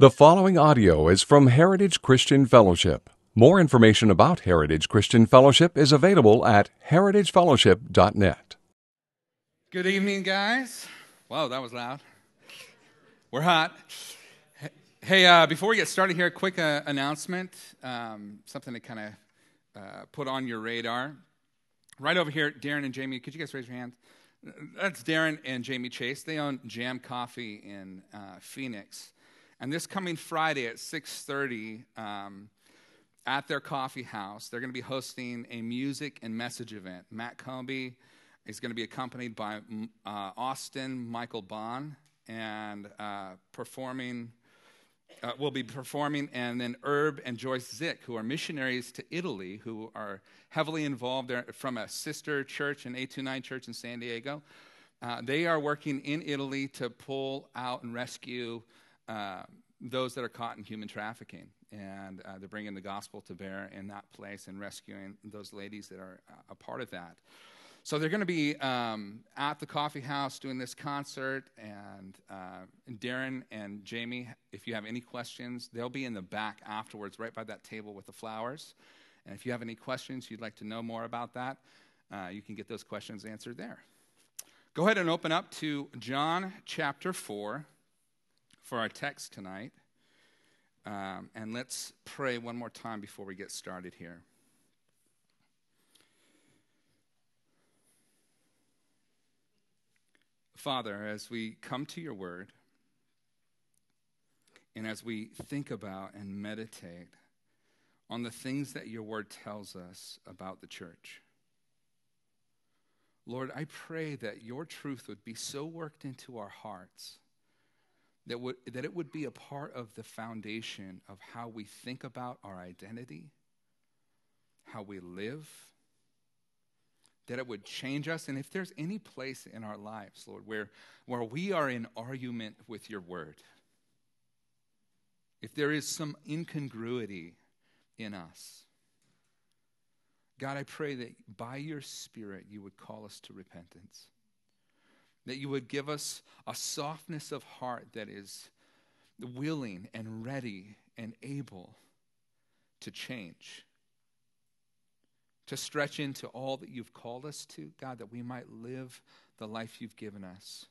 The following audio is from Heritage Christian Fellowship. More information about Heritage Christian Fellowship is available at heritagefellowship.net. Good evening, guys. Whoa, that was loud. We're hot. Hey, uh, before we get started here, a quick uh, announcement, um, something to kind of uh, put on your radar. Right over here, Darren and Jamie, could you guys raise your hands? That's Darren and Jamie Chase. They own Jam Coffee in uh, Phoenix. And this coming Friday at 6:30 um, at their coffee house, they're going to be hosting a music and message event. Matt Comby is going to be accompanied by uh, Austin Michael Bond and uh, performing. Uh, will be performing, and then Herb and Joyce Zick, who are missionaries to Italy, who are heavily involved there from a sister church, an 829 church in San Diego. Uh, they are working in Italy to pull out and rescue uh, those that are caught in human trafficking. And uh, they're bringing the gospel to bear in that place and rescuing those ladies that are uh, a part of that. So they're going to be um, at the coffee house doing this concert, and, uh, Darren and Jamie, if you have any questions, they'll be in the back afterwards, right by that table with the flowers. And if you have any questions, you'd like to know more about that, uh, you can get those questions answered there. Go ahead and open up to John chapter 4 for our text tonight. Um, and let's pray one more time before we get started here. Father, as we come to your word, and as we think about and meditate on the things that your word tells us about the church, Lord, I pray that your truth would be so worked into our hearts that, would, that it would be a part of the foundation of how we think about our identity, how we live, that it would change us. And if there's any place in our lives, Lord, where, where we are in argument with your word, if there is some incongruity in us, God, I pray that by your Spirit you would call us to repentance that you would give us a softness of heart that is willing and ready and able to change, to stretch into all that you've called us to, God, that we might live the life you've given us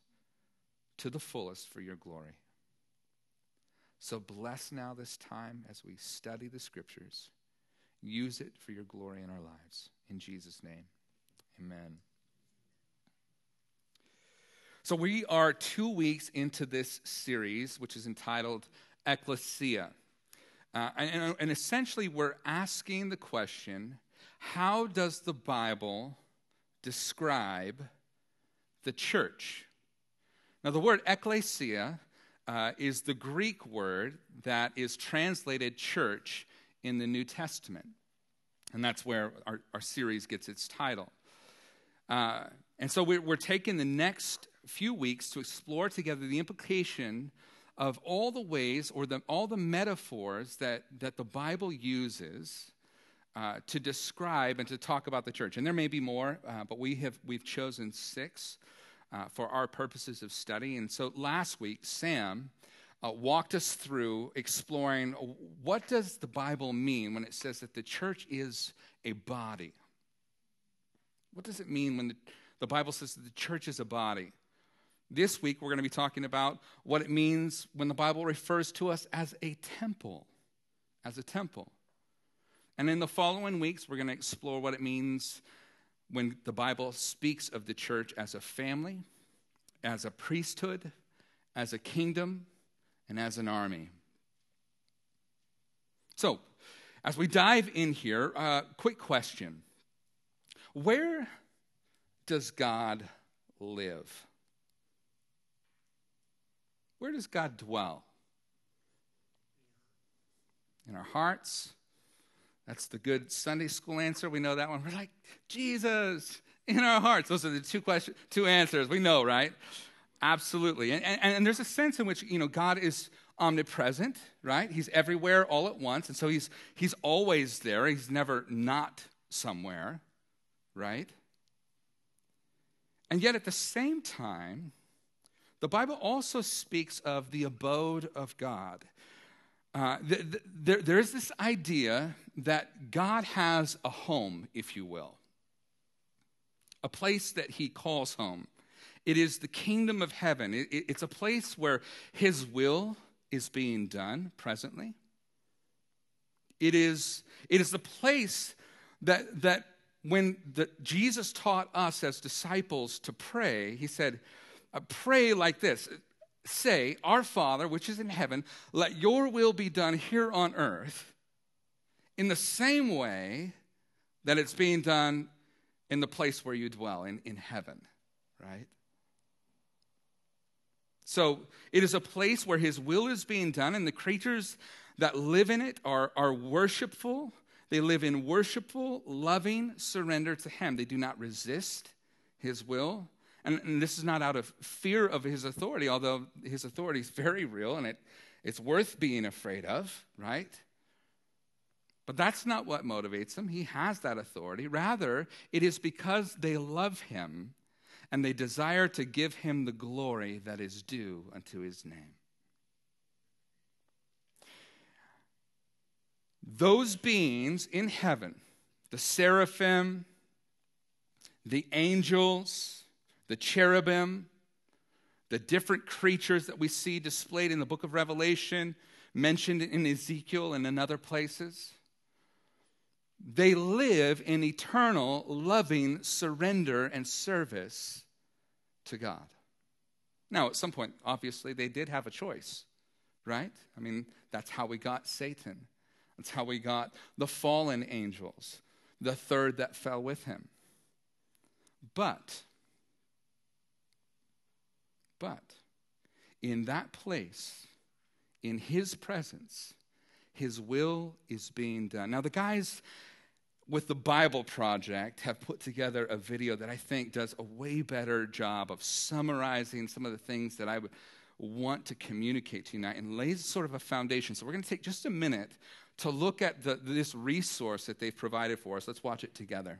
to the fullest for your glory. So bless now this time as we study the scriptures. Use it for your glory in our lives. In Jesus' name, amen. So, we are two weeks into this series, which is entitled Ekklesia. Uh, and, and essentially, we're asking the question how does the Bible describe the church? Now, the word ecclesia uh, is the Greek word that is translated church in the New Testament. And that's where our, our series gets its title. Uh, and so we're, we're taking the next few weeks to explore together the implication of all the ways or the, all the metaphors that, that the Bible uses uh, to describe and to talk about the church. And there may be more, uh, but we have, we've chosen six uh, for our purposes of study. And so last week, Sam uh, walked us through exploring what does the Bible mean when it says that the church is a body? What does it mean when the, the Bible says that the church is a body? This week, we're going to be talking about what it means when the Bible refers to us as a temple. As a temple. And in the following weeks, we're going to explore what it means when the Bible speaks of the church as a family, as a priesthood, as a kingdom, and as an army. So, as we dive in here, uh, quick question Where does God live? Where does God dwell? In our hearts. That's the good Sunday school answer. We know that one. We're like, Jesus, in our hearts. Those are the two questions, two answers. We know, right? Absolutely. And, and, and there's a sense in which, you know, God is omnipresent, right? He's everywhere all at once. And so he's, he's always there. He's never not somewhere, right? And yet at the same time, the Bible also speaks of the abode of God. Uh, th- th- there, there's this idea that God has a home, if you will, a place that he calls home. It is the kingdom of heaven. It, it, it's a place where his will is being done presently. It is, it is the place that, that when the, Jesus taught us as disciples to pray, he said, Uh, pray like this Say, Our Father, which is in heaven, let your will be done here on earth in the same way that it's being done in the place where you dwell, in, in heaven, right? So it is a place where his will is being done, and the creatures that live in it are, are worshipful. They live in worshipful, loving surrender to him. They do not resist his will. And, and this is not out of fear of his authority, although his authority is very real and it, it's worth being afraid of, right? But that's not what motivates them. He has that authority. Rather, it is because they love him and they desire to give him the glory that is due unto his name. Those beings in heaven, the seraphim, the angels, the cherubim, the different creatures that we see displayed in the book of Revelation, mentioned in Ezekiel and in other places, they live in eternal, loving surrender and service to God. Now, at some point, obviously, they did have a choice, right? I mean, that's how we got Satan. That's how we got the fallen angels, the third that fell with him. But, but, in that place, in his presence, his will is being done. Now, the guys with the Bible Project have put together a video that I think does a way better job of summarizing some of the things that I would want to communicate to you tonight and lays sort of a foundation. So we're going to take just a minute to look at the, this resource that they've provided for us. Let's watch it together.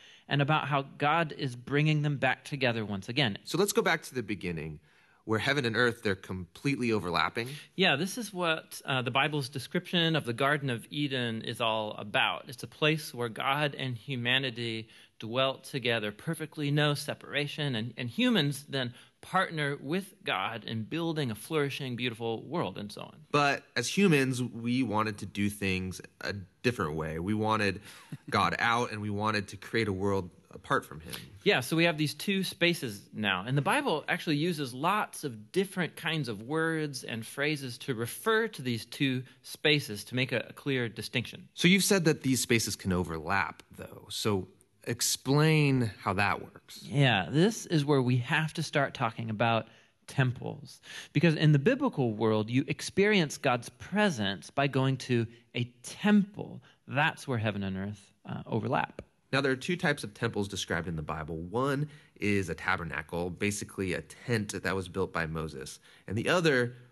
and about how God is bringing them back together once again. So let's go back to the beginning where heaven and earth they're completely overlapping yeah this is what uh, the bible's description of the garden of eden is all about it's a place where god and humanity dwelt together perfectly no separation and, and humans then partner with god in building a flourishing beautiful world and so on but as humans we wanted to do things a different way we wanted god out and we wanted to create a world apart from him. Yeah, so we have these two spaces now. And the Bible actually uses lots of different kinds of words and phrases to refer to these two spaces to make a, a clear distinction. So you've said that these spaces can overlap, though. So explain how that works. Yeah, this is where we have to start talking about temples. Because in the biblical world, you experience God's presence by going to a temple. That's where heaven and earth uh, overlap. Now, there are two types of temples described in the Bible. One is a tabernacle, basically a tent that was built by Moses, and the other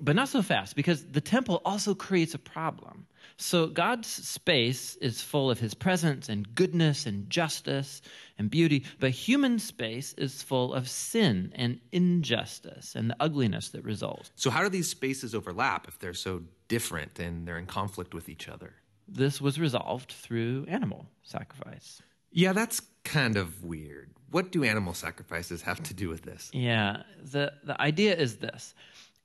But not so fast, because the temple also creates a problem. So God's space is full of his presence and goodness and justice and beauty, but human space is full of sin and injustice and the ugliness that results. So, how do these spaces overlap if they're so different and they're in conflict with each other? This was resolved through animal sacrifice. Yeah, that's kind of weird. What do animal sacrifices have to do with this? Yeah, the, the idea is this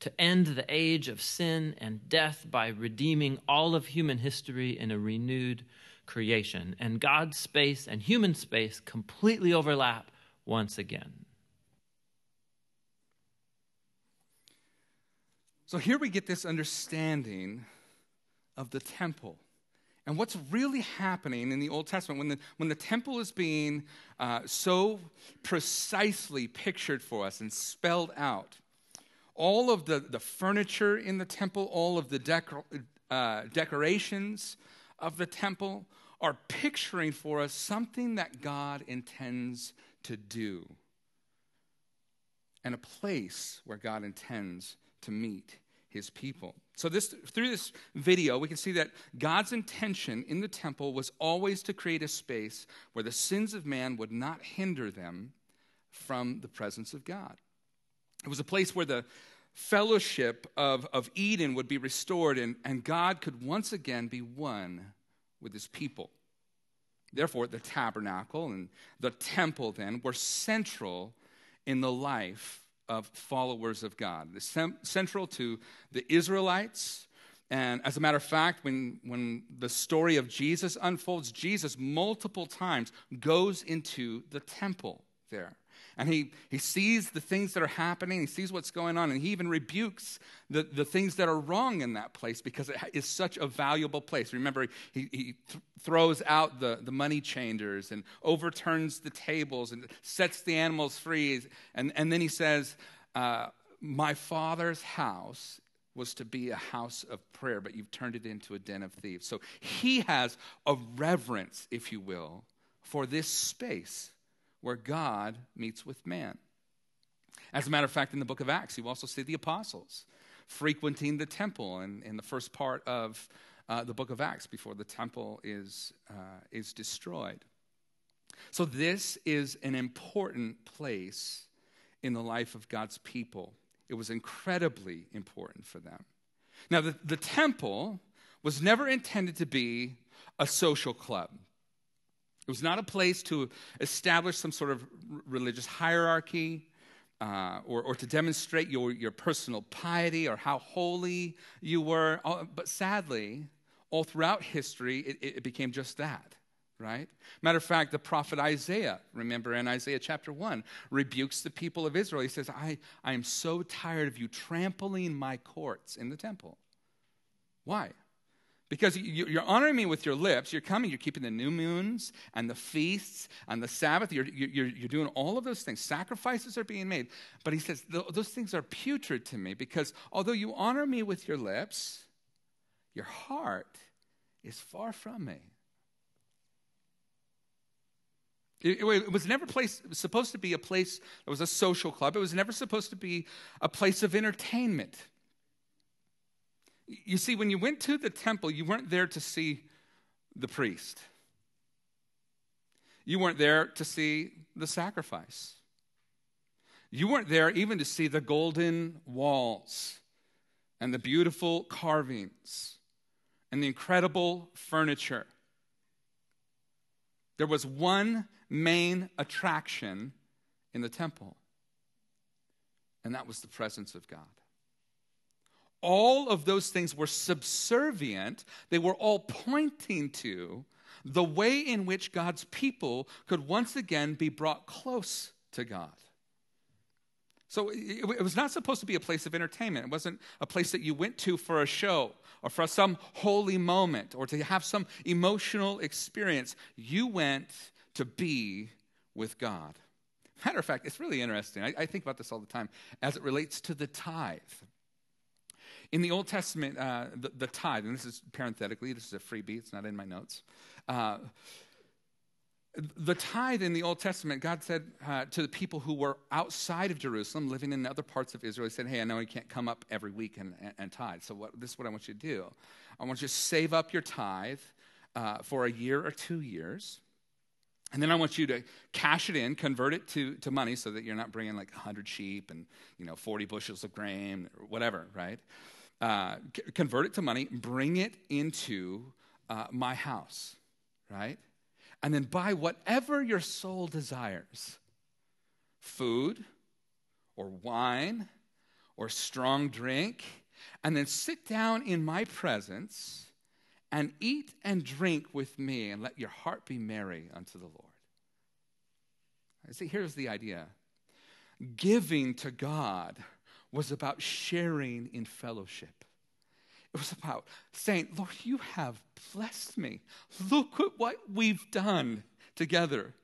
to end the age of sin and death by redeeming all of human history in a renewed creation. And God's space and human space completely overlap once again. So here we get this understanding of the temple. And what's really happening in the Old Testament when the, when the temple is being uh, so precisely pictured for us and spelled out, all of the, the furniture in the temple, all of the uh, decorations of the temple are picturing for us something that God intends to do and a place where God intends to meet his people. So this through this video we can see that God's intention in the temple was always to create a space where the sins of man would not hinder them from the presence of God. It was a place where the fellowship of, of Eden would be restored and, and God could once again be one with his people. Therefore, the tabernacle and the temple then were central in the life of followers of God. It's central to the Israelites. And as a matter of fact, when, when the story of Jesus unfolds, Jesus multiple times goes into the temple there. And he, he sees the things that are happening, he sees what's going on, and he even rebukes the, the things that are wrong in that place because it is such a valuable place. Remember, he, he th- throws out the, the money changers and overturns the tables and sets the animals free. And, and then he says, uh, My father's house was to be a house of prayer, but you've turned it into a den of thieves. So he has a reverence, if you will, for this space where God meets with man. As a matter of fact, in the book of Acts, you also see the apostles frequenting the temple in, in the first part of uh, the book of Acts before the temple is, uh, is destroyed. So, this is an important place in the life of God's people. It was incredibly important for them. Now, the, the temple was never intended to be a social club. It was not a place to establish some sort of religious hierarchy uh, or, or to demonstrate your, your personal piety or how holy you were. But sadly, all throughout history, it, it became just that right? Matter of fact, the prophet Isaiah, remember in Isaiah chapter 1, rebukes the people of Israel. He says, I, I am so tired of you trampling my courts in the temple. Why? Because you're honoring me with your lips. You're coming, you're keeping the new moons and the feasts and the Sabbath. You're, you're, you're doing all of those things. Sacrifices are being made. But he says, those things are putrid to me because although you honor me with your lips, your heart is far from me. It, it, was never place, it was supposed to be a place that was a social club. It was never supposed to be a place of entertainment. You see, when you went to the temple, you weren't there to see the priest. You weren't there to see the sacrifice. You weren't there even to see the golden walls and the beautiful carvings and the incredible furniture. There was one main attraction in the temple, and that was the presence of God. All of those things were subservient, they were all pointing to the way in which God's people could once again be brought close to God. So it was not supposed to be a place of entertainment. It wasn't a place that you went to for a show or for some holy moment or to have some emotional experience. You went to be with God. Matter of fact, it's really interesting. I, I think about this all the time as it relates to the tithe. In the Old Testament, uh, the, the, tithe, and this is parenthetically, this is a freebie, it's not in my notes. Uh, the tithe in the Old Testament, God said uh, to the people who were outside of Jerusalem, living in other parts of Israel, He said, Hey, I know you can't come up every week and, and, and tithe. So, what, this is what I want you to do. I want you to save up your tithe uh, for a year or two years. And then I want you to cash it in, convert it to, to money so that you're not bringing like 100 sheep and, you know, 40 bushels of grain or whatever, right? Uh, convert it to money, bring it into uh, my house, right? And then buy whatever your soul desires food or wine or strong drink, and then sit down in my presence and eat and drink with me, and let your heart be merry unto the Lord. See, here's the idea giving to God was about sharing in fellowship. It was about saying, Lord, you have blessed me. Look at what we've done together.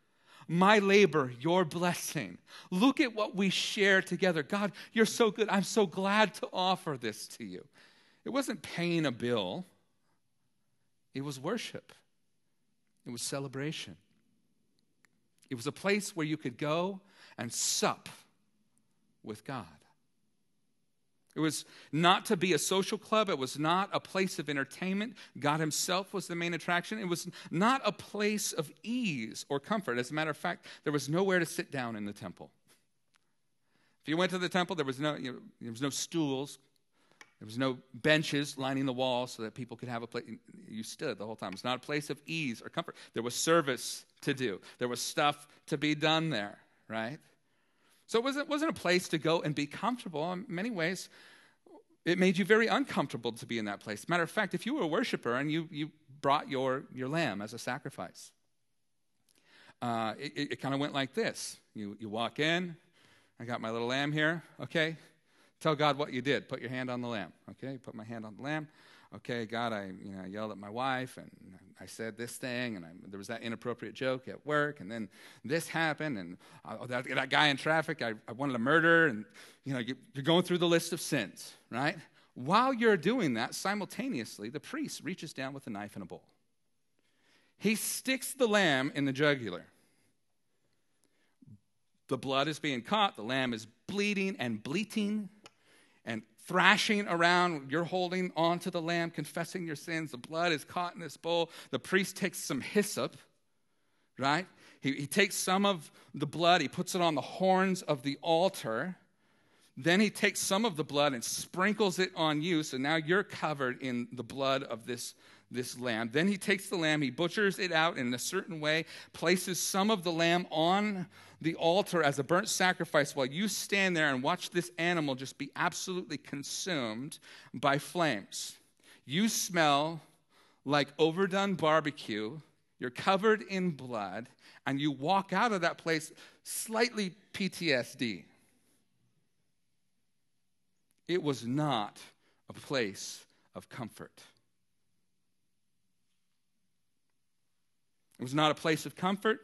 My labor, your blessing. Look at what we share together. God, you're so good. I'm so glad to offer this to you. It wasn't paying a bill, it was worship, it was celebration. It was a place where you could go and sup with God. It was not to be a social club. It was not a place of entertainment. God Himself was the main attraction. It was not a place of ease or comfort. As a matter of fact, there was nowhere to sit down in the temple. If you went to the temple, there was no, you know, there was no stools, there was no benches lining the walls so that people could have a place. You stood the whole time. It's not a place of ease or comfort. There was service to do, there was stuff to be done there, right? So it wasn't, wasn't a place to go and be comfortable. In many ways, it made you very uncomfortable to be in that place. Matter of fact, if you were a worshiper and you, you brought your, your lamb as a sacrifice, uh, it, it, it kind of went like this. You, you walk in, I got my little lamb here, okay? Tell God what you did. Put your hand on the lamb. Okay, put my hand on the lamb. Okay, God, I you know I yelled at my wife and I said this thing and I, there was that inappropriate joke at work and then this happened and uh, that, that, guy in traffic I, I, wanted to murder and you know you, you're going through the list of sins, right? while you're doing that, simultaneously, the priest reaches down with a knife and a bowl. He sticks the lamb in the jugular. The blood is being caught, the lamb is bleeding and bleating thrashing around. You're holding onto the lamb, confessing your sins. The blood is caught in this bowl. The priest takes some hyssop, right? He, he takes some of the blood, he puts it on the horns of the altar. Then he takes some of the blood and sprinkles it on you. So now you're covered in the blood of this this lamb. Then he takes the lamb, he butchers it out in a certain way, places some of the lamb on the altar as a burnt sacrifice while you stand there and watch this animal just be absolutely consumed by flames. You smell like overdone barbecue, you're covered in blood, and you walk out of that place slightly PTSD. It was not a place of comfort. It was not a place of comfort.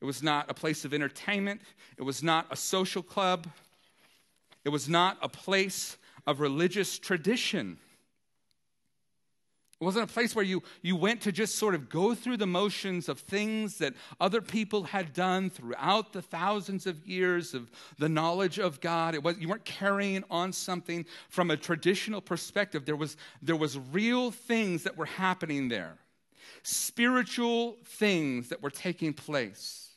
It was not a place of entertainment. It was not a social club. It was not a place of religious tradition. It wasn't a place where you, you went to just sort of go through the motions of things that other people had done throughout the thousands of years of the knowledge of God. It was, you weren't carrying on something from a traditional perspective. There was, there was real things that were happening there spiritual things that were taking place.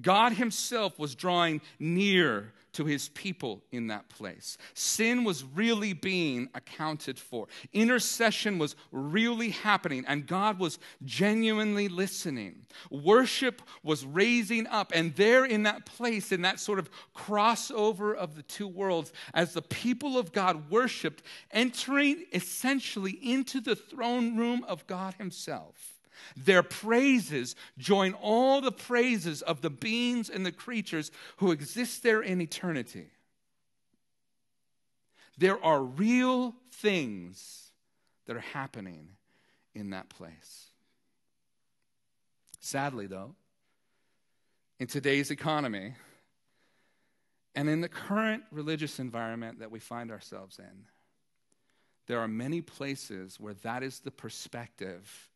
God Himself was drawing near to his people in that place. Sin was really being accounted for. Intercession was really happening, and God was genuinely listening. Worship was raising up, and there in that place, in that sort of crossover of the two worlds, as the people of God worshiped, entering essentially into the throne room of God Himself their praises join all the praises of the beings and the creatures who exist there in eternity. There are real things that are happening in that place. Sadly, though, in today's economy and in the current religious environment that we find ourselves in, there are many places where that is the perspective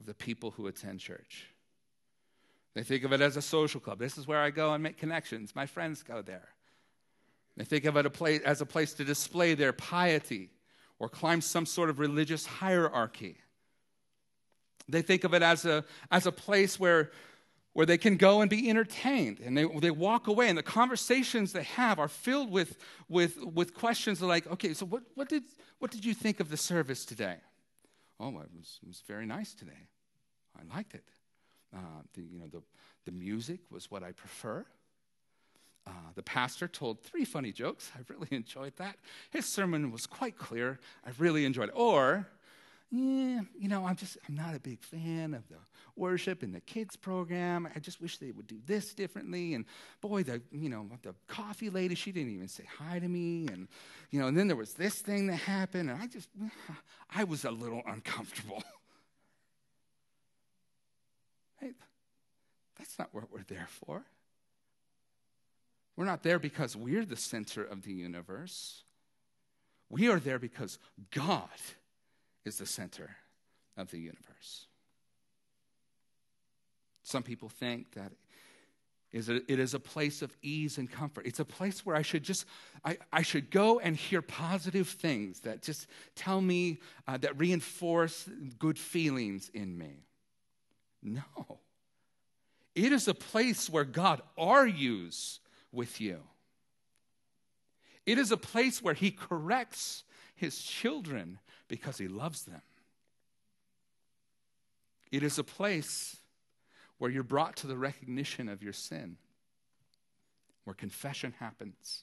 of the people who attend church. They think of it as a social club. This is where I go and make connections. My friends go there. They think of it a place, as a place to display their piety or climb some sort of religious hierarchy. They think of it as a, as a place where, where they can go and be entertained. And they, they walk away, and the conversations they have are filled with, with, with questions like, okay, so what, what, did, what did you think of the service today? Oh, it was, it was very nice today. I liked it. Uh, the, you know, the, the music was what I prefer. Uh, the pastor told three funny jokes. I really enjoyed that. His sermon was quite clear. I really enjoyed it. Or, yeah, you know, I'm just, I'm not a big fan of the worship and the kids program. I just wish they would do this differently. And boy, the, you know, the coffee lady, she didn't even say hi to me. And, you know, and then there was this thing that happened. And I just, I was a little uncomfortable. hey, that's not what we're there for. We're not there because we're the center of the universe. We are there because God is the center of the universe. Some people think that it is a place of ease and comfort. It's a place where I should just, I, I should go and hear positive things that just tell me, uh, that reinforce good feelings in me. No. It is a place where God argues with you. It is a place where He corrects His children because he loves them. It is a place where you're brought to the recognition of your sin, where confession happens,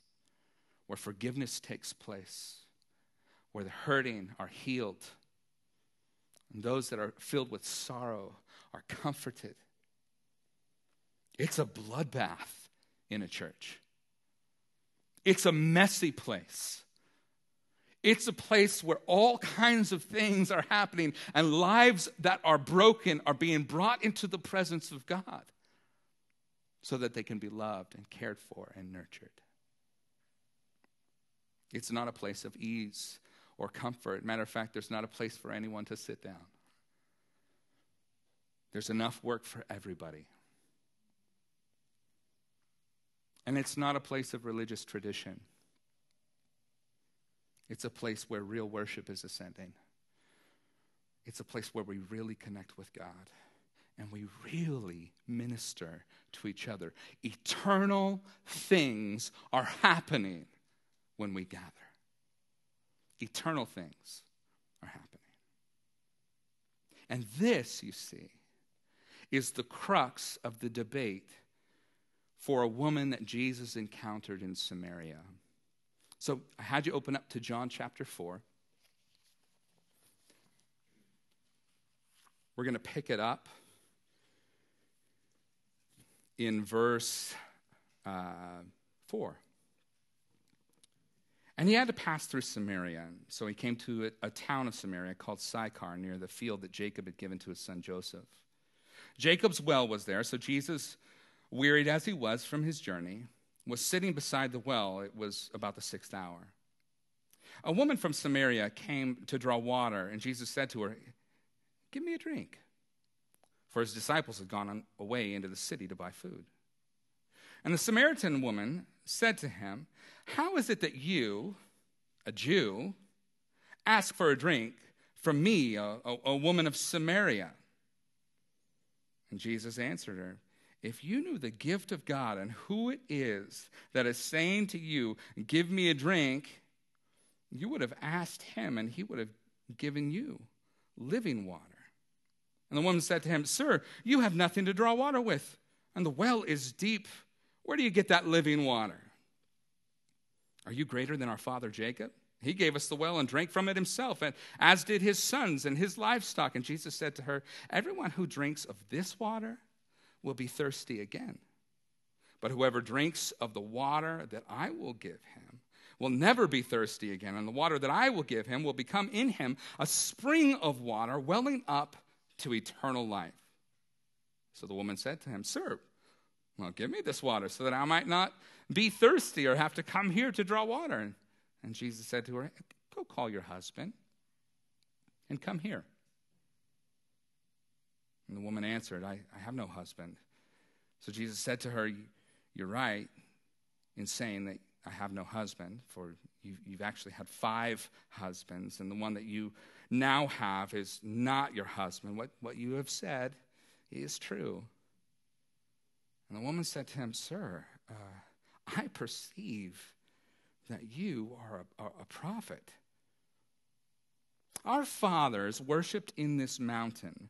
where forgiveness takes place, where the hurting are healed, and those that are filled with sorrow are comforted. It's a bloodbath in a church. It's a messy place. It's a place where all kinds of things are happening and lives that are broken are being brought into the presence of God so that they can be loved and cared for and nurtured. It's not a place of ease or comfort. Matter of fact, there's not a place for anyone to sit down. There's enough work for everybody. And it's not a place of religious tradition. It's a place where real worship is ascending. It's a place where we really connect with God and we really minister to each other. Eternal things are happening when we gather. Eternal things are happening. And this, you see, is the crux of the debate for a woman that Jesus encountered in Samaria. So I had you open up to John chapter 4. We're going to pick it up in verse uh, 4. And he had to pass through Samaria. So he came to a, a, town of Samaria called Sychar near the field that Jacob had given to his son Joseph. Jacob's well was there, so Jesus, wearied as he was from his journey, was sitting beside the well. It was about the sixth hour. A woman from Samaria came to draw water, and Jesus said to her, Give me a drink. For his disciples had gone away into the city to buy food. And the Samaritan woman said to him, How is it that you, a Jew, ask for a drink from me, a, a, a woman of Samaria? And Jesus answered her, If you knew the gift of God and who it is that is saying to you, Give me a drink, you would have asked him, and he would have given you living water. And the woman said to him, Sir, you have nothing to draw water with, and the well is deep. Where do you get that living water? Are you greater than our father Jacob? He gave us the well and drank from it himself, and as did his sons and his livestock. And Jesus said to her, Everyone who drinks of this water will be thirsty again. But whoever drinks of the water that I will give him will never be thirsty again. And the water that I will give him will become in him a spring of water welling up to eternal life. So the woman said to him, Sir, well, give me this water so that I might not be thirsty or have to come here to draw water. And Jesus said to her, Go call your husband and come here. And the woman answered, I, I have no husband. So Jesus said to her, You're right in saying that I have no husband, for you've, you've actually had five husbands, and the one that you now have is not your husband. What, what you have said is true. And the woman said to him, Sir, uh, I perceive that you are a, a, a prophet. Our fathers worshiped in this mountain,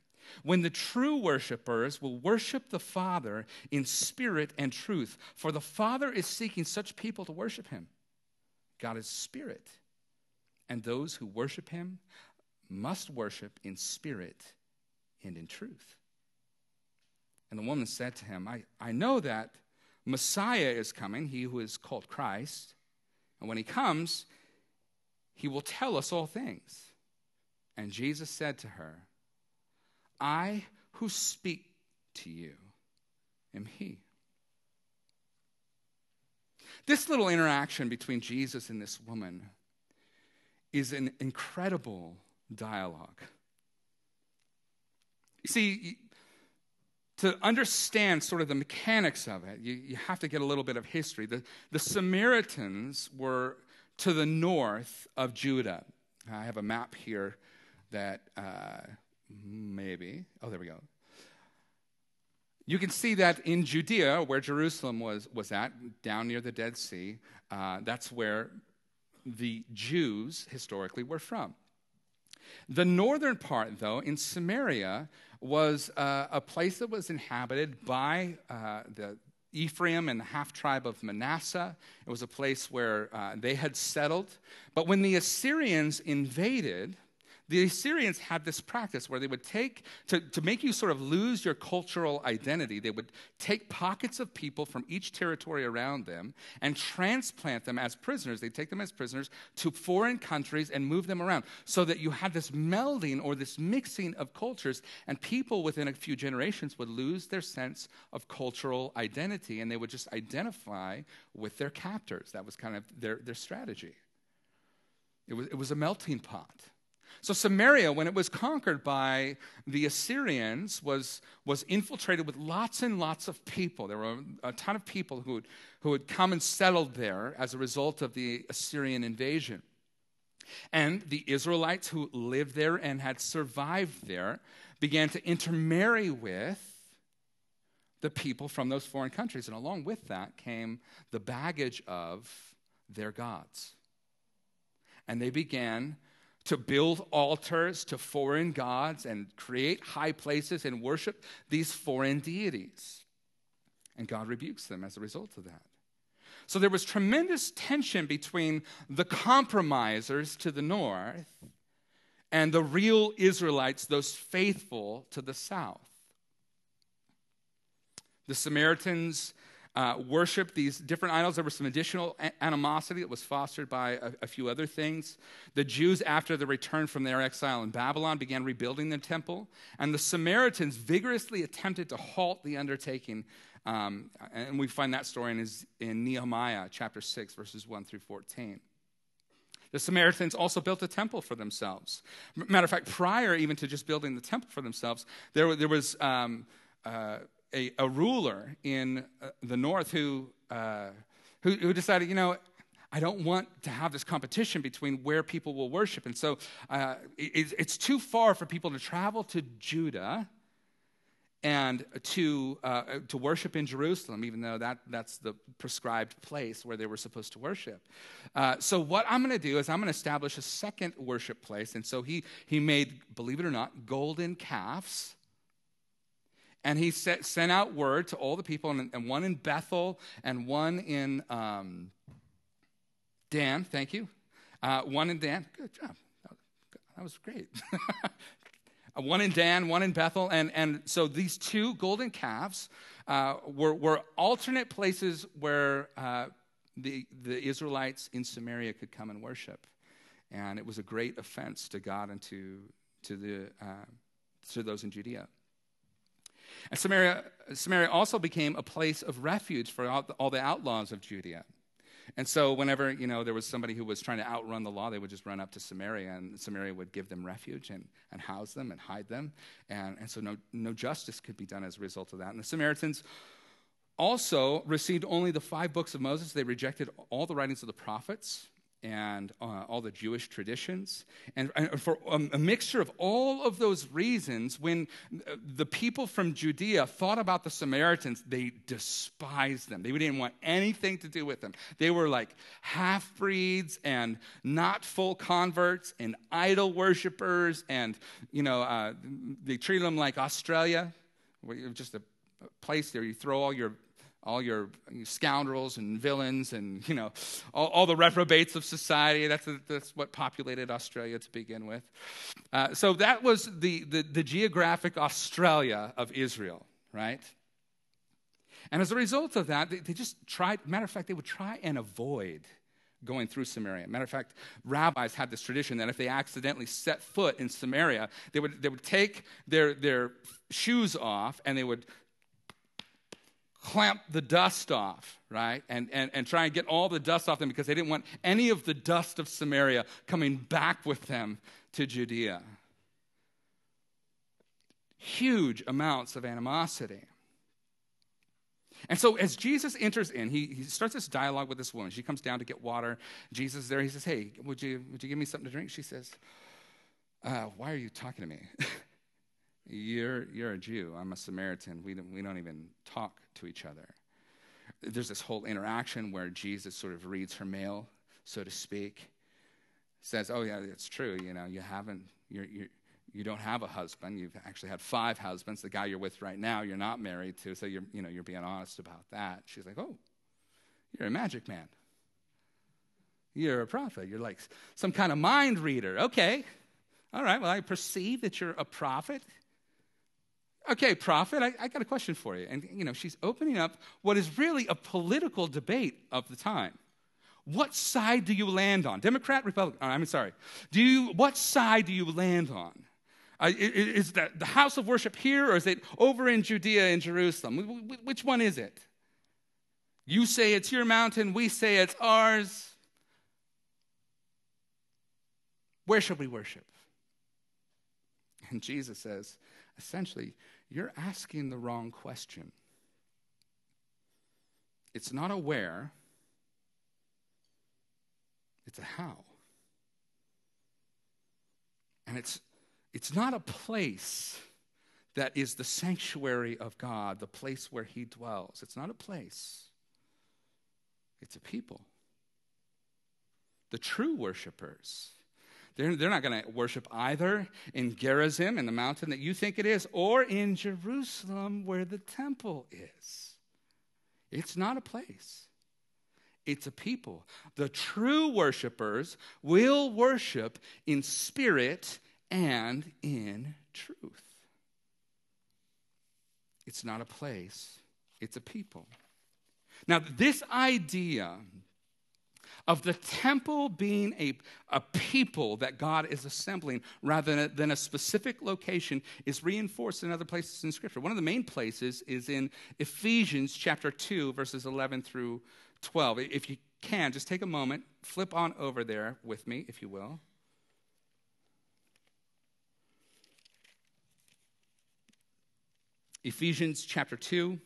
when the true worshipers will worship the Father in spirit and truth. For the Father is seeking such people to worship him. God is spirit, and those who worship him must worship in spirit and in truth. And the woman said to him, I, I know that Messiah is coming, he who is called Christ. And when he comes, he will tell us all things. And Jesus said to her, I who speak to you am he. This little interaction between Jesus and this woman is an incredible dialogue. You see, to understand sort of the mechanics of it, you, you have to get a little bit of history. The, the Samaritans were to the north of Judah. I have a map here that uh, maybe, oh, there we go. You can see that in Judea, where Jerusalem was, was at, down near the Dead Sea, uh, that's where the Jews historically were from. The northern part, though, in Samaria, was uh, a place that was inhabited by uh, the Ephraim and the half tribe of Manasseh. It was a place where uh, they had settled. But when the Assyrians invaded, the Assyrians had this practice where they would take, to, to make you sort of lose your cultural identity, they would take pockets of people from each territory around them and transplant them as prisoners. They'd take them as prisoners to foreign countries and move them around so that you had this melding or this mixing of cultures, and people within a few generations would lose their sense of cultural identity and they would just identify with their captors. That was kind of their, their strategy. It was, it was a melting pot. So Samaria, when it was conquered by the Assyrians, was, was infiltrated with lots and lots of people. There were a ton of people who who had come and settled there as a result of the Assyrian invasion. And the Israelites who lived there and had survived there began to intermarry with the people from those foreign countries. And along with that came the baggage of their gods. And they began to build altars to foreign gods and create high places and worship these foreign deities. And God rebukes them as a result of that. So there was tremendous tension between the compromisers to the north and the real Israelites, those faithful to the south. The Samaritans uh, worshiped these different idols. There was some additional animosity that was fostered by a, a, few other things. The Jews, after the return from their exile in Babylon, began rebuilding the temple, and the Samaritans vigorously attempted to halt the undertaking. Um, and we find that story in, in Nehemiah chapter 6, verses 1 through 14. The Samaritans also built a temple for themselves. Matter of fact, prior even to just building the temple for themselves, there, there was um, uh, a, a ruler in uh, the north who, uh, who, who, decided, you know, I don't want to have this competition between where people will worship. And so uh, it, it's too far for people to travel to Judah and to, uh, to worship in Jerusalem, even though that, that's the prescribed place where they were supposed to worship. Uh, so, what I'm going to do is I'm going to establish a second worship place. And so he, he made, believe it or not, golden calves and he set, sent out word to all the people, and, and one in Bethel and one in um, Dan. Thank you. Uh, one in Dan. Good job. That was great. one in Dan, one in Bethel. And, and so these two golden calves uh, were, were alternate places where uh, the, the Israelites in Samaria could come and worship. And it was a great offense to God and to, to, the, uh, to those in Judea. And Samaria, Samaria also became a place of refuge for all the, all the outlaws of Judea. And so, whenever you know there was somebody who was trying to outrun the law, they would just run up to Samaria, and Samaria would give them refuge and, and house them and hide them. And, and so, no, no justice could be done as a result of that. And the Samaritans also received only the five books of Moses. They rejected all the writings of the prophets and uh, all the Jewish traditions. And, and for a mixture of all of those reasons, when the people from Judea thought about the Samaritans, they despised them. They didn't want anything to do with them. They were like half breeds and not full converts and idol worshippers. And, you know, uh, they treated them like Australia, just a place there you throw all your all your scoundrels and villains and you know all, all the reprobates of society. That's, that's what populated australia to begin with. Uh, so that was the, the, the geographic australia of israel right? And as a result of that they, they just tried matter of fact they would try and avoid going through Samaria. Matter of fact, rabbis had this tradition that if they accidentally set foot in Samaria, they would, they would take their, their shoes off and they would clamp the dust off, right? And, and, and try and get all the dust off them because they didn't want any of the dust of Samaria coming back with them to Judea. Huge amounts of animosity. And so, as Jesus enters in, he, he starts this dialogue with this woman. She comes down to get water. Jesus is there. He says, Hey, would you, would you give me something to drink? She says, uh, Why are you talking to me? You're, you're a Jew. I'm a Samaritan. We don't, we don't even talk to each other. There's this whole interaction where Jesus sort of reads her mail, so to speak. Says, Oh, yeah, it's true. You know, you haven't, you're, you're, you don't have a husband. You've actually had five husbands. The guy you're with right now, you're not married to. So you're, you know, you're being honest about that. She's like, Oh, you're a magic man. You're a prophet. You're like some kind of mind reader. Okay. All right, well, I perceive that you're a prophet. Okay, prophet, I, I, got a question for you. And, you know, she's opening up what is really a political debate of the time. What side do you land on? Democrat, Republican? Oh, I'm sorry. Do you, what side do you land on? Uh, is that the house of worship here or is it over in Judea and Jerusalem? Which one is it? You say it's your mountain, we say it's ours. Where should we worship? And Jesus says, essentially, you're asking the wrong question. It's not a where, it's a how. And it's, it's not a place that is the sanctuary of God, the place where He dwells. It's not a place, it's a people. The true worshipers they're, they're not going to worship either in Gerizim, in the mountain that you think it is, or in Jerusalem, where the temple is. It's not a place, it's a people. The true worshipers will worship in spirit and in truth. It's not a place, it's a people. Now, this idea of the temple being a, a people that God is assembling rather than a, than a specific location is reinforced in other places in Scripture. One of the main places is in Ephesians chapter 2, verses 11 through 12. If you can, just take a moment, flip on over there with me, if you will. Ephesians chapter 2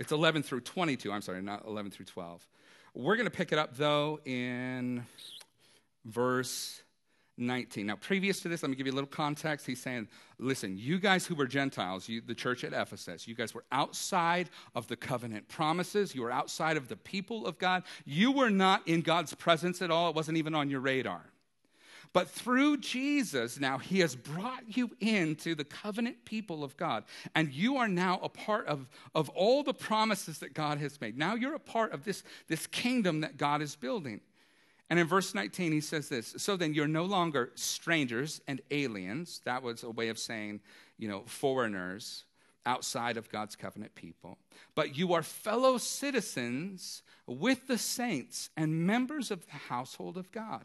It's 11 through 22. I'm sorry, not 11 through 12. We're going to pick it up, though, in verse 19. Now, previous to this, let me give you a little context. He's saying, listen, you guys who were Gentiles, you, the church at Ephesus, you guys were outside of the covenant promises. You were outside of the people of God. You were not in God's presence at all. It wasn't even on your radar. But through Jesus, now he has brought you into the covenant people of God. And you are now a part of, of all the promises that God has made. Now you're a part of this, this kingdom that God is building. And in verse 19, he says this So then you're no longer strangers and aliens. That was a way of saying, you know, foreigners outside of God's covenant people. But you are fellow citizens with the saints and members of the household of God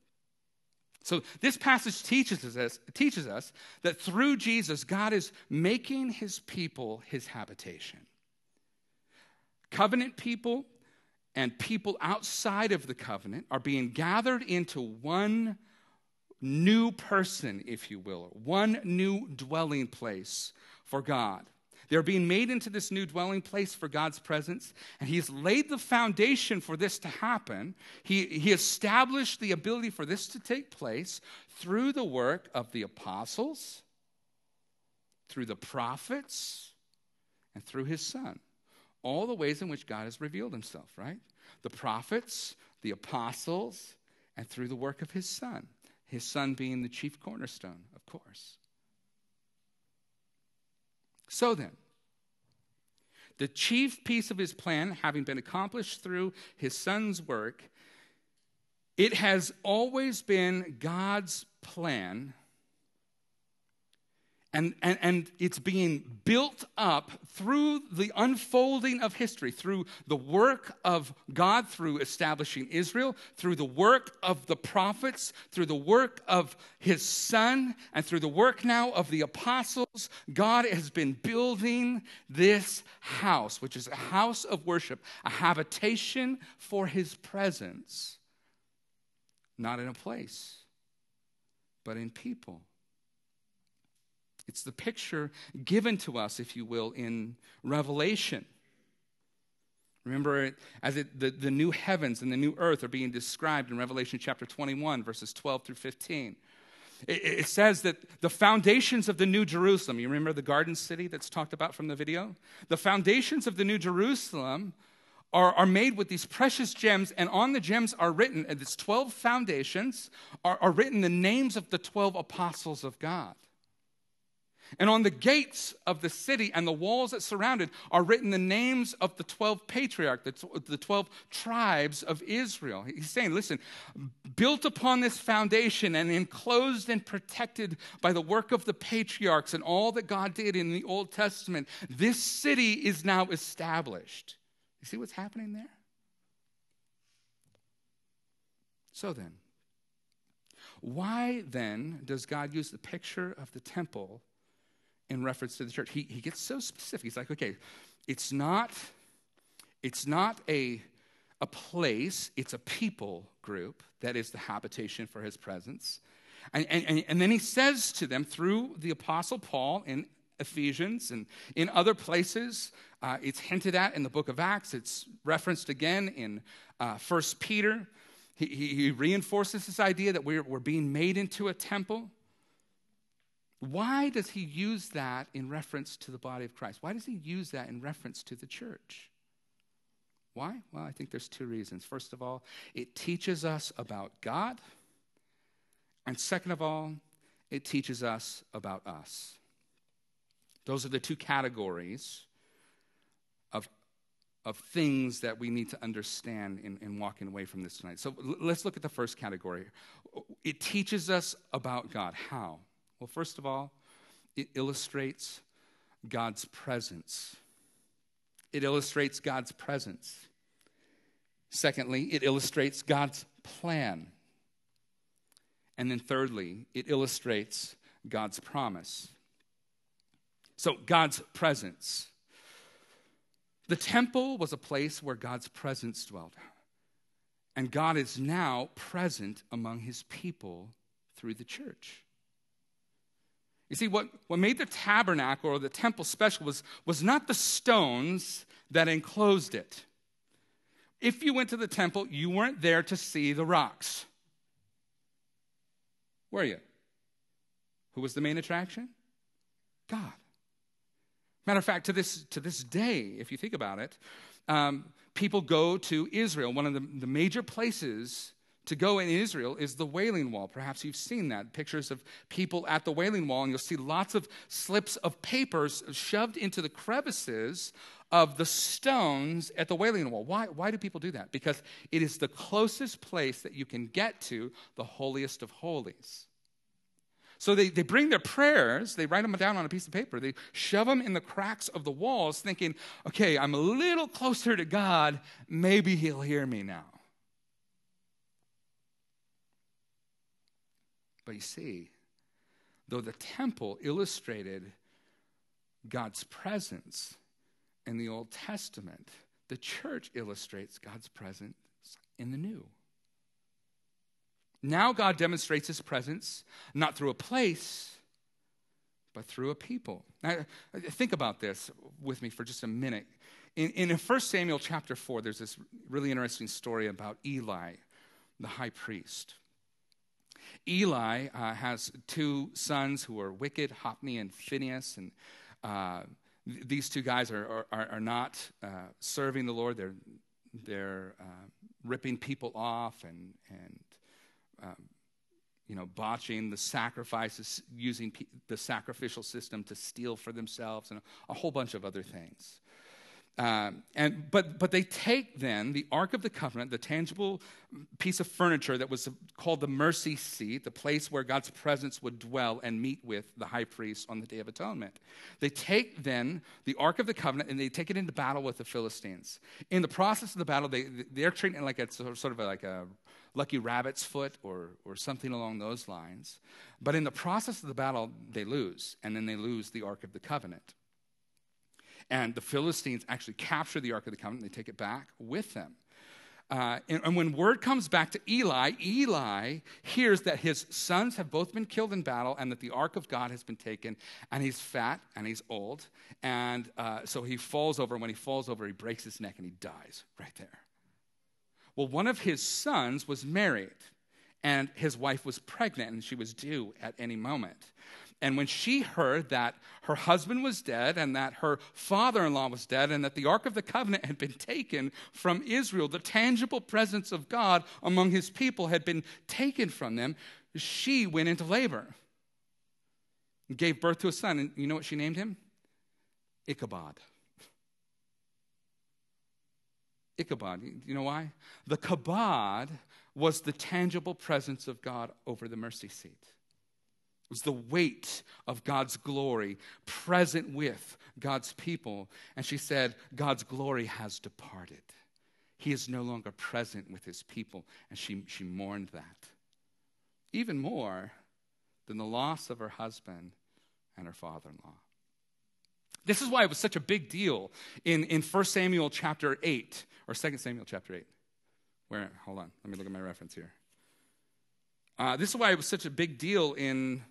So this passage teaches us, teaches us that through Jesus, God is making his people his habitation. Covenant people and people outside of the covenant are being gathered into one new person, if you will, one new dwelling place for God. They're being made into this new dwelling place for God's presence, and He's laid the foundation for this to happen. He, he established the ability for this to take place through the work of the apostles, through the prophets, and through His Son. All the ways in which God has revealed Himself, right? The prophets, the apostles, and through the work of His Son. His Son being the chief cornerstone, of course. So then, the chief piece of his plan, having been accomplished through his son's work, it has always been God's plan and, and, and it's being built up through the unfolding of history, through the work of God, through establishing Israel, through the work of the prophets, through the work of his son, and through the work now of the apostles. God has been building this house, which is a house of worship, a habitation for his presence, not in a place, but in people. It's the picture given to us, if you will, in Revelation. Remember, as it, the, the new heavens and the new earth are being described in Revelation chapter 21, verses 12 through 15. It, it says that the foundations of the New Jerusalem, you remember the garden city that's talked about from the video? The foundations of the New Jerusalem are, are made with these precious gems, and on the gems are written, and it's 12 foundations, are, are written the names of the 12 apostles of God. And on the gates of the city and the walls that surround it are written the names of the 12 patriarchs, the 12 tribes of Israel. He's saying, listen, built upon this foundation and enclosed and protected by the work of the patriarchs and all that God did in the Old Testament, this city is now established. You see what's happening there? So then, why then does God use the picture of the temple in reference to the church? He, he gets so specific. He's like, okay, it's not, it's not a, a place, it's a people group that is the habitation for his presence. And, and, and then he says to them through the Apostle Paul in Ephesians and in other places. Uh, it's hinted at in the book of Acts. It's referenced again in uh, 1 Peter. He, he, he, reinforces this idea that we're, we're being made into a temple. Why does he use that in reference to the body of Christ? Why does he use that in reference to the church? Why? Well, I think there's two reasons. First of all, it teaches us about God. And second of all, it teaches us about us. Those are the two categories of, of things that we need to understand in, in walking away from this tonight. So l- let's look at the first category. It teaches us about God. How? Well, first of all, it illustrates God's presence. It illustrates God's presence. Secondly, it illustrates God's plan. And then thirdly, it illustrates God's promise. So, God's presence. The temple was a place where God's presence dwelt. And God is now present among his people through the church. You see, what, what made the tabernacle or the temple special was, was not the stones that enclosed it. If you went to the temple, you weren't there to see the rocks. Were you? Who was the main attraction? God. Matter of fact, to this, to this day, if you think about it, um, people go to Israel. One of the, the major places to go in Israel is the Wailing Wall. Perhaps you've seen that pictures of people at the Wailing Wall, and you'll see lots of slips of papers shoved into the crevices of the stones at the Wailing Wall. Why, why do people do that? Because it is the closest place that you can get to the holiest of holies. So they, they bring their prayers, they write them down on a piece of paper, they shove them in the cracks of the walls, thinking, okay, I'm a little closer to God, maybe He'll hear me now. But you see, though the temple illustrated God's presence in the Old Testament, the church illustrates God's presence in the New. Now God demonstrates his presence not through a place, but through a people. Now, think about this with me for just a minute. In, in 1 Samuel chapter 4, there's this really interesting story about Eli, the high priest. Eli uh, has two sons who are wicked, Hophni and Phinehas, and uh, th- these two guys are, are, are not uh, serving the Lord. They're, they're uh, ripping people off and, and um, you know, botching the sacrifices, using p- the sacrificial system to steal for themselves, and a whole bunch of other things. Um, and, but, but they take then the Ark of the Covenant, the tangible piece of furniture that was called the mercy seat, the place where God's presence would dwell and meet with the high priest on the Day of Atonement. They take then the Ark of the Covenant and they take it into battle with the Philistines. In the process of the battle, they, they're treating it like it's sort of like a lucky rabbit's foot or, or something along those lines. But in the process of the battle, they lose, and then they lose the Ark of the Covenant. And the Philistines actually capture the Ark of the Covenant, and they take it back with them. Uh, and, and, when word comes back to Eli, Eli hears that his sons have both been killed in battle and that the ark of God has been taken, and he's fat and he's old. And uh, so he falls over. And When he falls over, he breaks his neck and he dies right there. Well, one of his sons was married, and his wife was pregnant and she was due at any moment. And when she heard that her husband was dead and that her father in law was dead and that the Ark of the Covenant had been taken from Israel, the tangible presence of God among his people had been taken from them, she went into labor and gave birth to a son. And you know what she named him? Ichabod. Ichabod. You know why? The kabod was the tangible presence of God over the mercy seat was the weight of God's glory present with God's people. And she said, God's glory has departed. He is no longer present with his people. And she, she mourned that. Even more than the loss of her husband and her father in law. This is why it was such a big deal in, in 1 Samuel chapter 8, or 2 Samuel chapter 8. Where, hold on, let me look at my reference here. Uh, this is why it was such a big deal in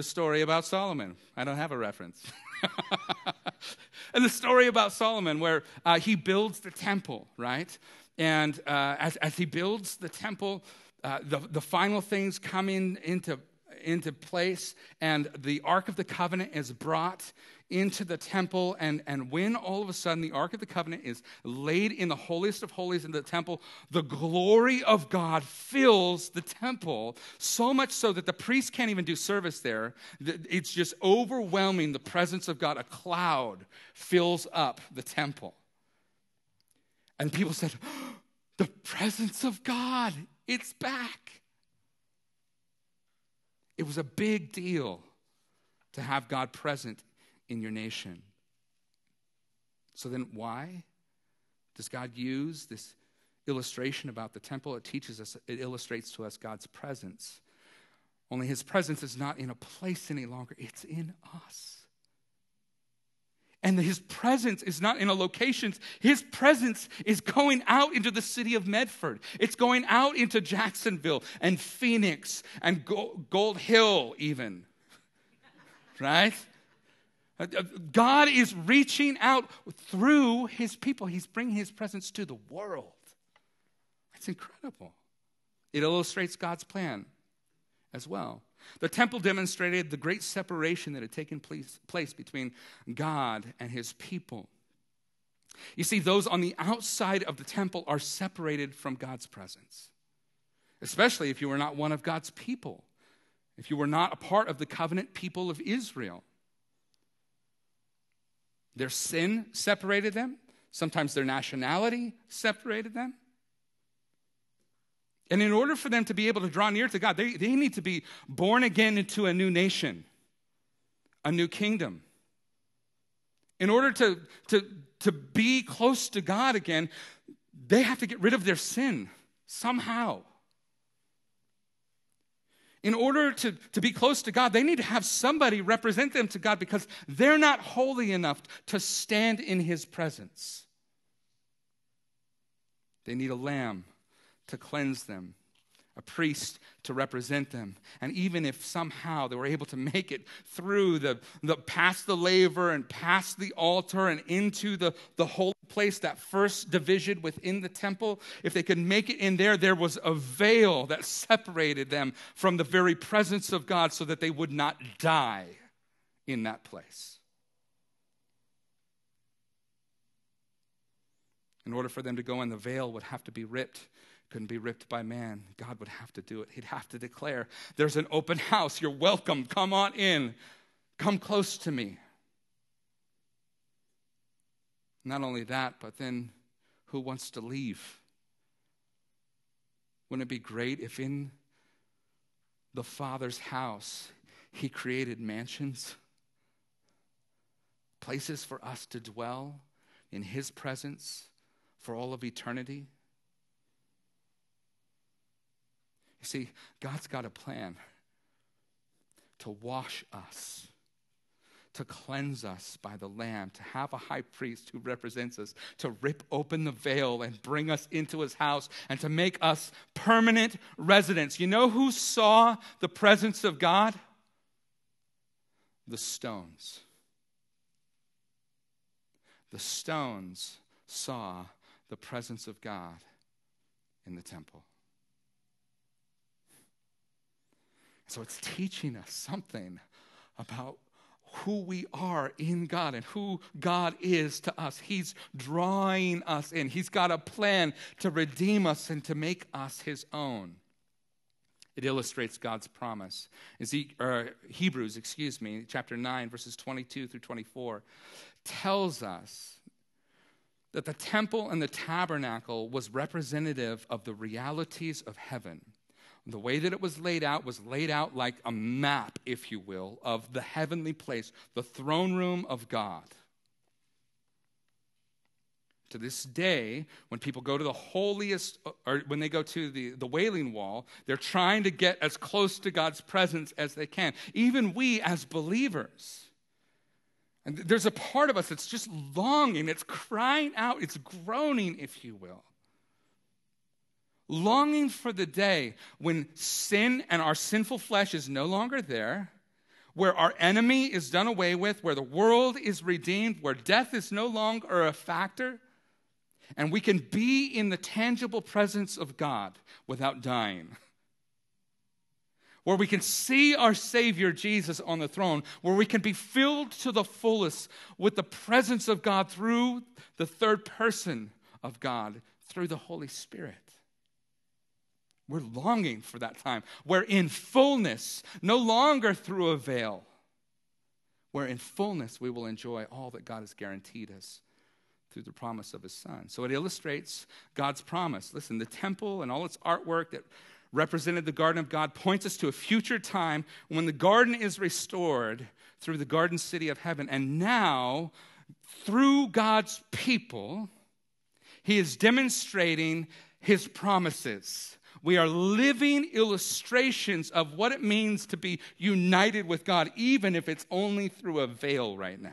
the story about Solomon. I don't have a reference. and the story about Solomon, where uh, he builds the temple, right? And uh, as, as he builds the temple, uh, the, the final things come in, into, into place, and the Ark of the Covenant is brought into the temple, and, and when all of a sudden the Ark of the Covenant is laid in the holiest of holies in the temple, the glory of God fills the temple, so much so that the priest can't even do service there. It's just overwhelming the presence of God. A cloud fills up the temple. And people said, The presence of God, it's back. It was a big deal to have God present in your nation. So then, why does God use this illustration about the temple? It teaches us, it illustrates to us God's presence. Only his presence is not in a place any longer, it's in us. And his presence is not in a location. His presence is going out into the city of Medford. It's going out into Jacksonville and Phoenix and Gold Hill, even. Right? Uh, uh, God is reaching out through his people. He's bringing his presence to the world. It's incredible. It illustrates God's plan as well. The temple demonstrated the great separation that had taken place, place between God and his people. You see, those on the outside of the temple are separated from God's presence, especially if you were not one of God's people, if you were not a part of the covenant people of Israel. Their sin separated them, sometimes their nationality separated them. And in order for them to be able to draw near to God, they, they need to be born again into a new nation, a new kingdom. In order to, to, to be close to God again, they have to get rid of their sin somehow in order to, to be close to God, they need to have somebody represent them to God because they're not holy enough to stand in His presence. They need a lamb to cleanse them a priest to represent them. And even if somehow they were able to make it through the, the past the laver and past the altar and into the, the holy place, that first division within the temple, if they could make it in there, there was a veil that separated them from the very presence of God so that they would not die in that place. In order for them to go in, the veil would have to be ripped couldn't be ripped by man. God would have to do it. He'd have to declare, There's an open house. You're welcome. Come on in. Come close to me. Not only that, but then who wants to leave? Wouldn't it be great if in the Father's house He created mansions, places for us to dwell in His presence for all of eternity? You see, God's got a plan to wash us, to cleanse us by the Lamb, to have a high priest who represents us, to rip open the veil and bring us into his house, and to make us permanent residents. You know who saw the presence of God? The stones. The stones saw the presence of God in the temple. So it's teaching us something about who we are in God and who God is to us. He's drawing us in. He's got a plan to redeem us and to make us His own. It illustrates God's promise. Hebrews, excuse me, chapter 9, verses 22 through 24, tells us that the temple and the tabernacle was representative of the realities of heaven the way that it was laid out was laid out like a map, if you will, of the heavenly place, the throne room of God. To this day, when people go to the holiest, or when they go to the, the wailing wall, they're trying to get as close to God's presence as they can. Even we as believers. And there's a part of us that's just longing, it's crying out, it's groaning, if you will longing for the day when sin and our sinful flesh is no longer there, where our enemy is done away with, where the world is redeemed, where death is no longer a factor, and we can be in the tangible presence of God without dying. Where we can see our Savior Jesus on the throne, where we can be filled to the fullest with the presence of God through the third person of God, through the Holy Spirit. We're longing for that time where in fullness, no longer through a veil, where in fullness we will enjoy all that God has guaranteed us through the promise of his son. So it illustrates God's promise. Listen, the temple and all its artwork that represented the garden of God points us to a future time when the garden is restored through the garden city of heaven. And now, through God's people, he is demonstrating his promises. We are living illustrations of what it means to be united with God, even if it's only through a veil right now.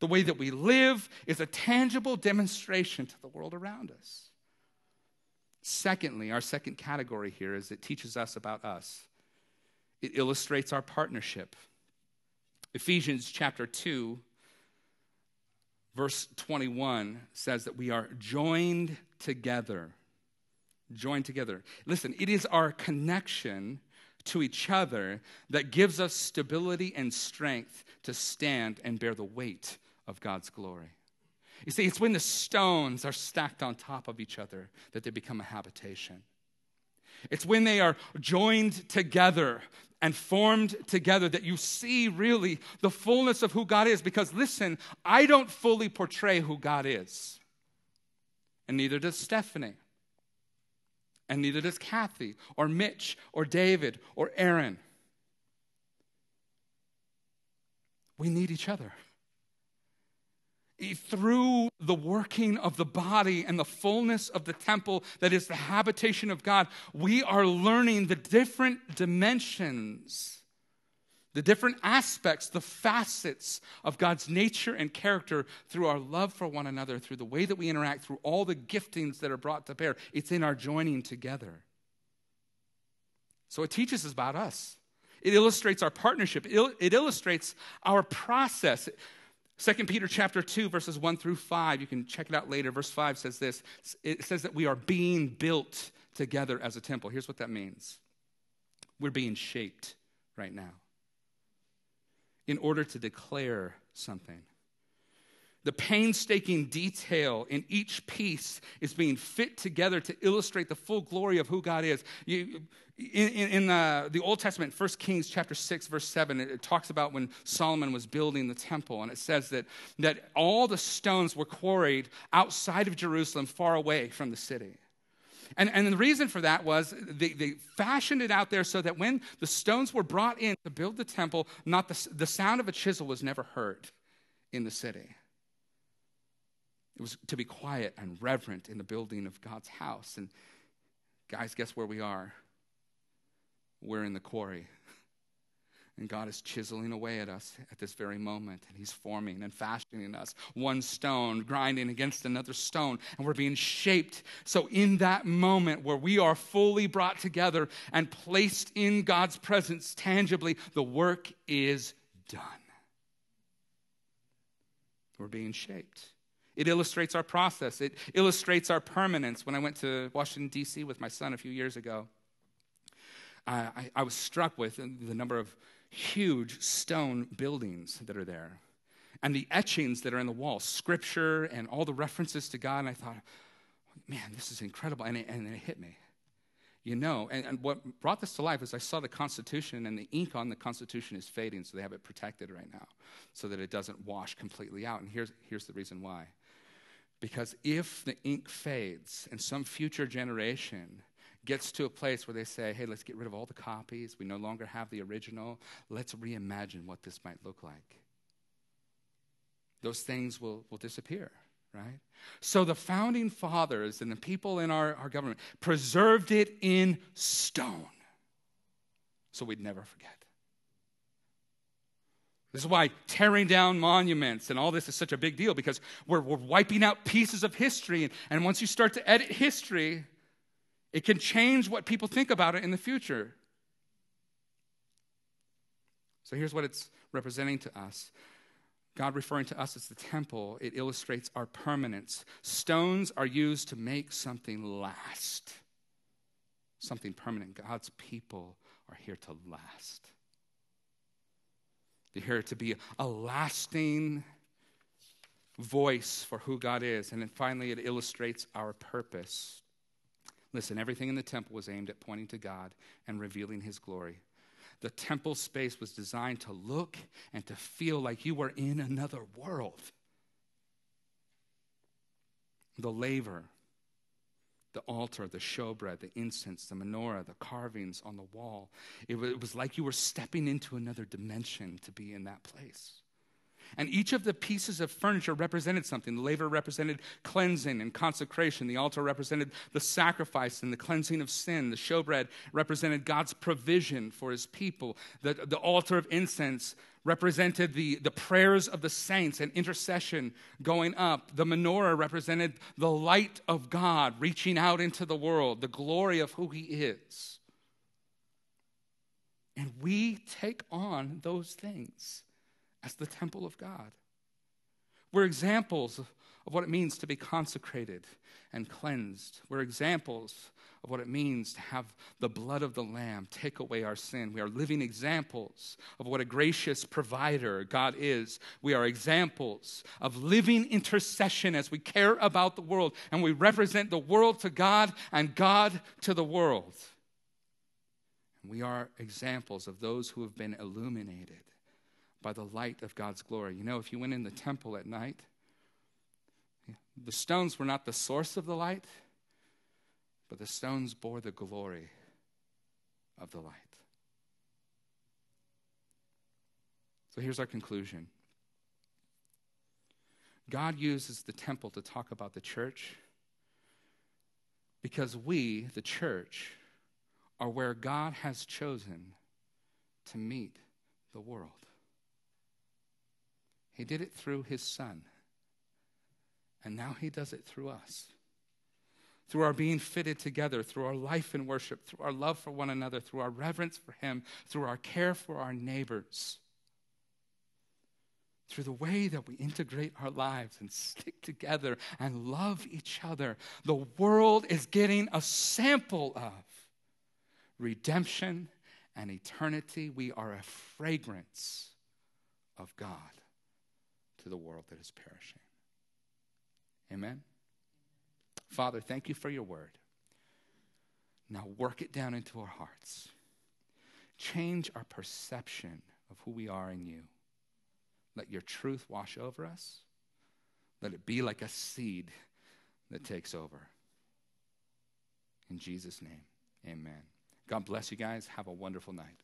The way that we live is a tangible demonstration to the world around us. Secondly, our second category here is it teaches us about us. It illustrates our partnership. Ephesians chapter 2, verse 21 says that we are joined together joined together. Listen, it is our connection to each other that gives us stability and strength to stand and bear the weight of God's glory. You see, it's when the stones are stacked on top of each other that they become a habitation. It's when they are joined together and formed together that you see really the fullness of who God is. Because listen, I don't fully portray who God is, and neither does Stephanie and neither does Kathy or Mitch or David or Aaron. We need each other. Through the working of the body and the fullness of the temple that is the habitation of God, we are learning the different dimensions the different aspects, the facets of God's nature and character through our love for one another, through the way that we interact, through all the giftings that are brought to bear. It's in our joining together. So it teaches us about us. It illustrates our partnership. It illustrates our process. 2 Peter chapter 2 verses 1 through 5, you can check it out later. Verse 5 says this. It says that we are being built together as a temple. Here's what that means. We're being shaped right now in order to declare something. The painstaking detail in each piece is being fit together to illustrate the full glory of who God is. You, in, in the, uh, the, Old Testament, 1 Kings chapter 6, verse 7, it, it talks about when Solomon was building the temple, and it says that, that all the stones were quarried outside of Jerusalem, far away from the city. And, and the reason for that was they, they fashioned it out there so that when the stones were brought in to build the temple, not the, the sound of a chisel was never heard in the city. It was to be quiet and reverent in the building of God's house. And guys, guess where we are? We're in the quarry. And God is chiseling away at us at this very moment. And He's forming and fashioning us. One stone grinding against another stone. And we're being shaped. So, in that moment where we are fully brought together and placed in God's presence tangibly, the work is done. We're being shaped. It illustrates our process, it illustrates our permanence. When I went to Washington, D.C. with my son a few years ago, I, I, was struck with the number of huge stone buildings that are there and the etchings that are in the wall, scripture and all the references to God. And I thought, man, this is incredible. And it, and it hit me. You know, and, and what brought this to life is I saw the Constitution, and the ink on the Constitution is fading, so they have it protected right now so that it doesn't wash completely out. And here's, here's the reason why. Because if the ink fades and some future generation gets to a place where they say, hey, let's get rid of all the copies, we no longer have the original, let's reimagine what this might look like, those things will, will disappear right? So the founding fathers and the people in our, our government preserved it in stone so we'd never forget. This is why tearing down monuments and all this is such a big deal because we're, we're wiping out pieces of history. And, and once you start to edit history, it can change what people think about it in the future. So here's what it's representing to us God referring to us as the temple, it illustrates our permanence. Stones are used to make something last, something permanent. God's people are here to last. They're here to be a lasting voice for who God is. And then finally, it illustrates our purpose. Listen, everything in the temple was aimed at pointing to God and revealing his glory. The temple space was designed to look and to feel like you were in another world. The laver, the altar, the showbread, the incense, the menorah, the carvings on the wall. It was, like you were stepping into another dimension to be in that place. And each of the pieces of furniture represented something. The laver represented cleansing and consecration. The altar represented the sacrifice and the cleansing of sin. The showbread represented God's provision for his people. The, the altar of incense represented the, the prayers of the saints and intercession going up. The menorah represented the light of God reaching out into the world, the glory of who he is. And we take on those things as the temple of God. We're examples of, what it means to be consecrated and cleansed. We're examples of what it means to have the blood of the Lamb take away our sin. We are living examples of what a gracious provider God is. We are examples of living intercession as we care about the world and we represent the world to God and God to the world. we are examples of those who have been illuminated by the light of God's glory. You know, if you went in the temple at night, the stones were not the source of the light, but the stones bore the glory of the light. So here's our conclusion God uses the temple to talk about the church because we, the church, are where God has chosen to meet the world. He did it through his son. And now he does it through us. Through our being fitted together, through our life in worship, through our love for one another, through our reverence for him, through our care for our neighbors, through the way that we integrate our lives and stick together and love each other, the world is getting a sample of redemption and eternity. We are a fragrance of God to the world that is perishing. Amen? Father, thank you for your word. Now work it down into our hearts. Change our perception of who we are in you. Let your truth wash over us. Let it be like a seed that takes over. In Jesus' name, amen. God bless you guys. Have a wonderful night.